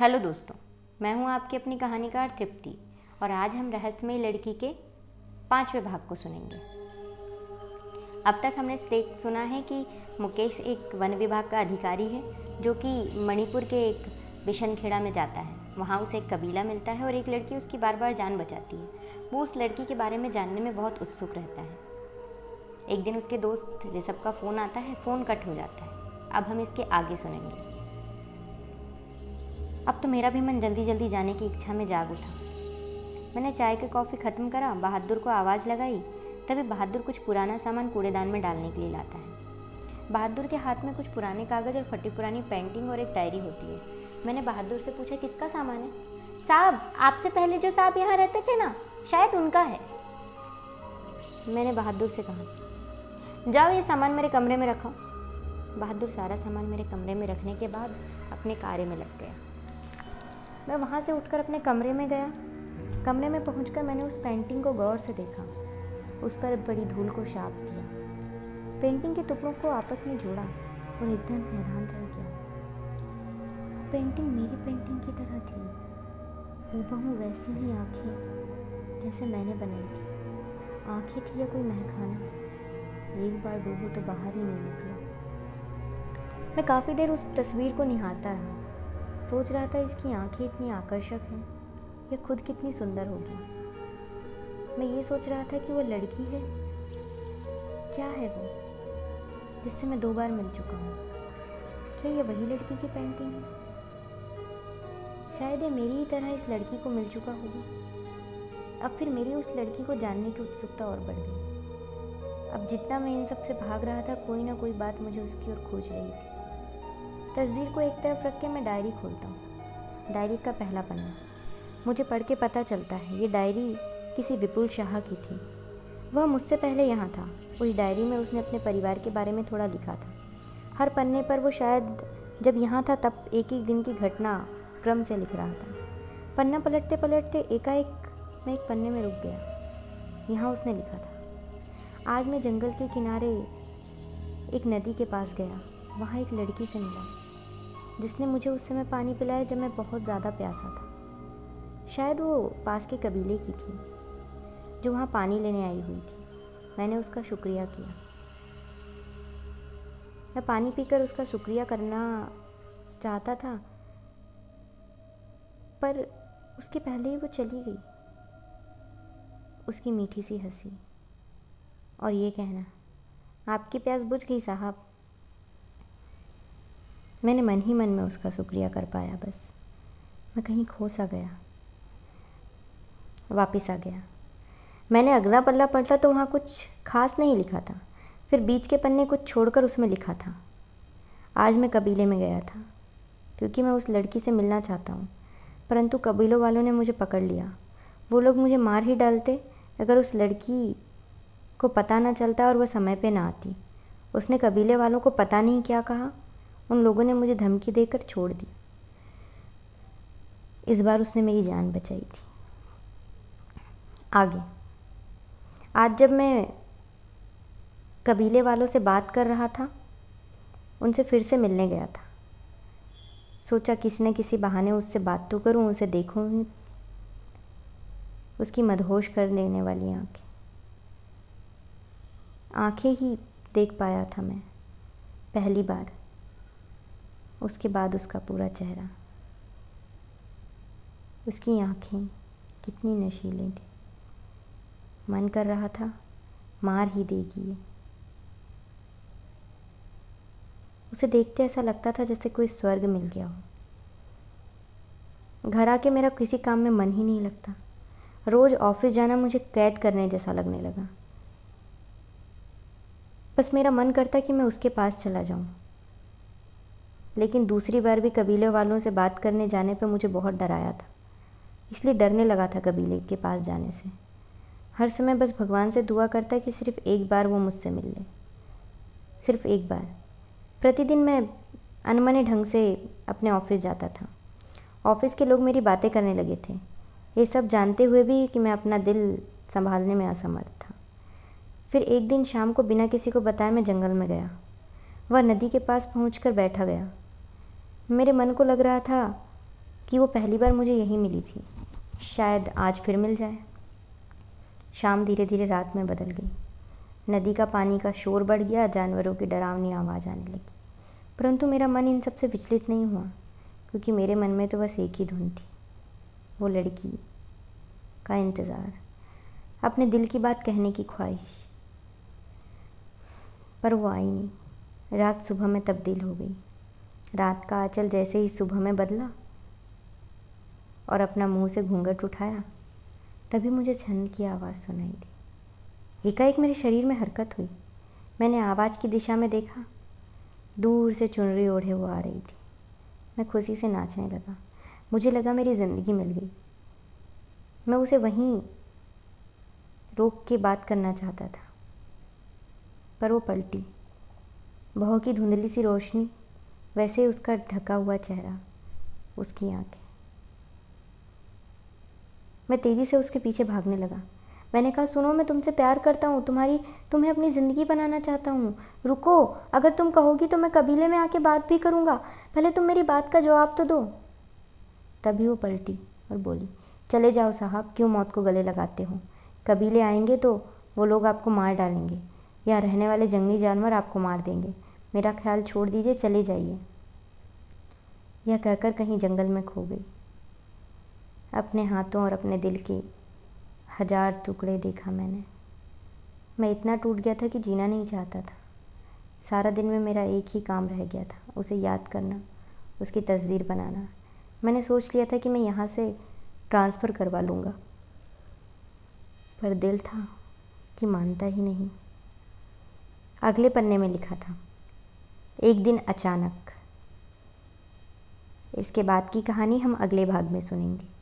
Hello दोस्तों, मैं हूँ आपकी अपनी कहानीकार तृप्ति, और आज हम रहस्यमय लड़की के पाँचवें भाग को सुनेंगे। अब तक हमने देख, सुना है कि मुकेश एक वन विभाग का अधिकारी है, जो कि मणिपुर के एक बिशनखेड़ा में जाता है। वहाँ उसे एक कबीला मिलता है और एक लड़की उसकी बार बार जान बचाती है। वो उस लड़की के बारे में जानने में बहुत उत्सुक रहता है। एक दिन उसके दोस्त ऋषभ का फ़ोन आता है, फ़ोन कट हो जाता है। अब हम इसके आगे सुनेंगे। अब तो मेरा भी मन जल्दी जल्दी जाने की इच्छा में जाग उठा। मैंने चाय के कॉफ़ी ख़त्म करा, बहादुर को आवाज़ लगाई, तभी बहादुर कुछ पुराना सामान कूड़ेदान में डालने के लिए लाता है। बहादुर के हाथ में कुछ पुराने कागज़ और फटी पुरानी पेंटिंग और एक डायरी होती है। मैंने बहादुर से पूछा, किसका सामान है? साहब, आपसे पहले जो साहब यहाँ रहते थे ना, शायद उनका है। मैंने बहादुर से कहा, जाओ ये सामान मेरे कमरे में रखो। बहादुर सारा सामान मेरे कमरे में रखने के बाद अपने कार्य में लग गया। मैं वहाँ से उठकर अपने कमरे में गया। कमरे में पहुँच मैंने उस पेंटिंग को गौर से देखा। उस पर बड़ी धूल को साफ़ किया। पेंटिंग के टुकड़ों को आपस में जोड़ा और एकदम हैरान रह गया। पेंटिंग मेरी पेंटिंग की तरह थी। हूबहू वैसी ही आँखें, जैसे मैंने बनाई थी। आँखें थी या कोई महखाना एक बार डूबो तो बाहर ही नहीं निकला। मैं काफ़ी देर उस तस्वीर को निहारता रहा। सोच रहा था इसकी आँखें इतनी आकर्षक हैं, यह खुद कितनी सुंदर होगी। मैं ये सोच रहा था कि वो लड़की है। क्या है वो? जिससे मैं दो बार मिल चुका हूँ। क्या ये वही लड़की की पेंटिंग है? शायद ये मेरी ही तरह इस लड़की को मिल चुका होगा। अब फिर मेरी उस लड़की को जानने की उत्सुकता और बढ़ गई। अब जितना मैं इन सबसे भाग रहा था, कोई ना कोई बात मुझे उसकी ओर खोज रही थी। तस्वीर को एक तरफ़ रख के मैं डायरी खोलता हूँ। डायरी का पहला पन्ना। मुझे पढ़ के पता चलता है, ये डायरी किसी विपुल शाह की थी। वह मुझसे पहले यहाँ था। उस डायरी में उसने अपने परिवार के बारे में थोड़ा लिखा था। हर पन्ने पर वो शायद जब यहाँ था तब एक एक दिन की घटना क्रम से लिख रहा था। पन्ना पलटते पलटते एकाएक मैं एक पन्ने में रुक गया। यहाँ उसने लिखा था, आज मैं जंगल के किनारे एक नदी के पास गया। वहाँ एक लड़की से मिला। जिसने मुझे उस समय पानी पिलाया जब मैं बहुत ज़्यादा प्यासा था। शायद वो पास के कबीले की थी, जो वहाँ पानी लेने आई हुई थी। मैंने उसका शुक्रिया किया। मैं पानी पीकर उसका शुक्रिया करना चाहता था, पर उसके पहले ही वो चली गई। उसकी मीठी सी हँसी। और ये कहना, आपकी प्यास बुझ गई साहब। मैंने मन ही मन में उसका शुक्रिया कर पाया बस। मैं कहीं खो सा गया। वापस आ गया। मैंने अगला पल्ला पलटा तो वहाँ कुछ खास नहीं लिखा था। फिर बीच के पन्ने कुछ छोड़कर उसमें लिखा था। आज मैं कबीले में गया था, क्योंकि मैं उस लड़की से मिलना चाहता हूँ। परंतु कबीलों वालों ने मुझे पकड़ लिया। वो लोग मुझे मार ही डालते, अगर उस लड़की को पता ना चलता और वह समय पे ना आती। उसने कबीले वालों को पता नहीं क्या कहा। उन लोगों ने मुझे धमकी देकर छोड़ दी। इस बार उसने मेरी जान बचाई थी। आगे। आज जब मैं कबीले वालों से बात कर रहा था, उनसे फिर से मिलने गया था। सोचा किसी न किसी बहाने उससे बात तो करूँ, उसे देखूँ, उसकी मदहोश कर देने वाली आँखें। आँखें ही देख पाया था मैं, पहली बार। उसके बाद उसका पूरा चेहरा। उसकी आँखें कितनी नशीली थी। मन कर रहा था, मार ही देगी ये। उसे देखते ऐसा लगता था जैसे कोई स्वर्ग मिल गया हो। घर आके मेरा किसी काम में मन ही नहीं लगता। रोज़ ऑफ़िस जाना मुझे कैद करने जैसा लगने लगा। बस मेरा मन करता कि मैं उसके पास चला जाऊँ। लेकिन दूसरी बार भी कबीले वालों से बात करने जाने पर मुझे बहुत डर आया था। इसलिए डरने लगा था कबीले के पास जाने से। हर समय बस भगवान से दुआ करता कि सिर्फ़ एक बार वो मुझसे मिल ले। सिर्फ़ एक बार। प्रतिदिन मैं अनमने ढंग से अपने ऑफ़िस जाता था। ऑफ़िस के लोग मेरी बातें करने लगे थे। ये सब जानते हुए भी कि मैं अपना दिल संभालने में असमर्थ था। फिर एक दिन शाम को बिना किसी को बताए मैं जंगल में गया। वह नदी के पास पहुंचकर बैठा गया। मेरे मन को लग रहा था कि वो पहली बार मुझे यहीं मिली थी। शायद आज फिर मिल जाए। शाम धीरे धीरे रात में बदल गई। नदी का पानी का शोर बढ़ गया, जानवरों की डरावनी आवाज़ आने लगी। परंतु मेरा मन इन सबसे विचलित नहीं हुआ, क्योंकि मेरे मन में तो बस एक ही धुन थी। वो लड़की का इंतज़ार। अपने दिल की बात कहने की ख्वाहिश। पर वो आई नहीं। रात सुबह में तब्दील हो गई। रात का आंचल जैसे ही सुबह में बदला और अपना मुँह से घूंघट उठाया, तभी मुझे छन की आवाज़ सुनाई दी। एकाएक मेरे शरीर में हरकत हुई। मैंने आवाज़ की दिशा में देखा। दूर से चुनरी ओढ़े वो आ रही थी। मैं खुशी से नाचने लगा। मुझे लगा मेरी ज़िंदगी मिल गई। मैं उसे वहीं रोक के बात करना चाहता था। पर वो पलटी। बहू की धुंधली सी रोशनी वैसे उसका ढका हुआ चेहरा, उसकी आँखें। मैं तेज़ी से उसके पीछे भागने लगा। मैंने कहा, सुनो, मैं तुमसे प्यार करता हूँ, तुम्हारी, तुम्हें अपनी ज़िंदगी बनाना चाहता हूँ। रुको, अगर तुम कहोगी तो मैं कबीले में आके बात भी करूँगा। पहले तुम मेरी बात का जवाब तो दो। तभी वो पलटी और बोली, चले जाओ साहब, क्यों मौत को गले लगाते हो? कबीले आएँगे तो वो लोग आपको मार डालेंगे, या रहने वाले जंगली जानवर आपको मार देंगे। मेरा ख्याल छोड़ दीजिए, चले जाइए। यह कहकर कहीं जंगल में खो गई। अपने हाथों और अपने दिल के हज़ार टुकड़े देखा मैंने। मैं इतना टूट गया था कि जीना नहीं चाहता था। सारा दिन में मेरा एक ही काम रह गया था, उसे याद करना, उसकी तस्वीर बनाना। मैंने सोच लिया था कि मैं यहाँ से ट्रांसफ़र करवा लूँगा। पर दिल था कि मानता ही नहीं। अगले पन्ने में लिखा था एक दिन अचानक। इसके बाद की कहानी हम अगले भाग में सुनेंगे।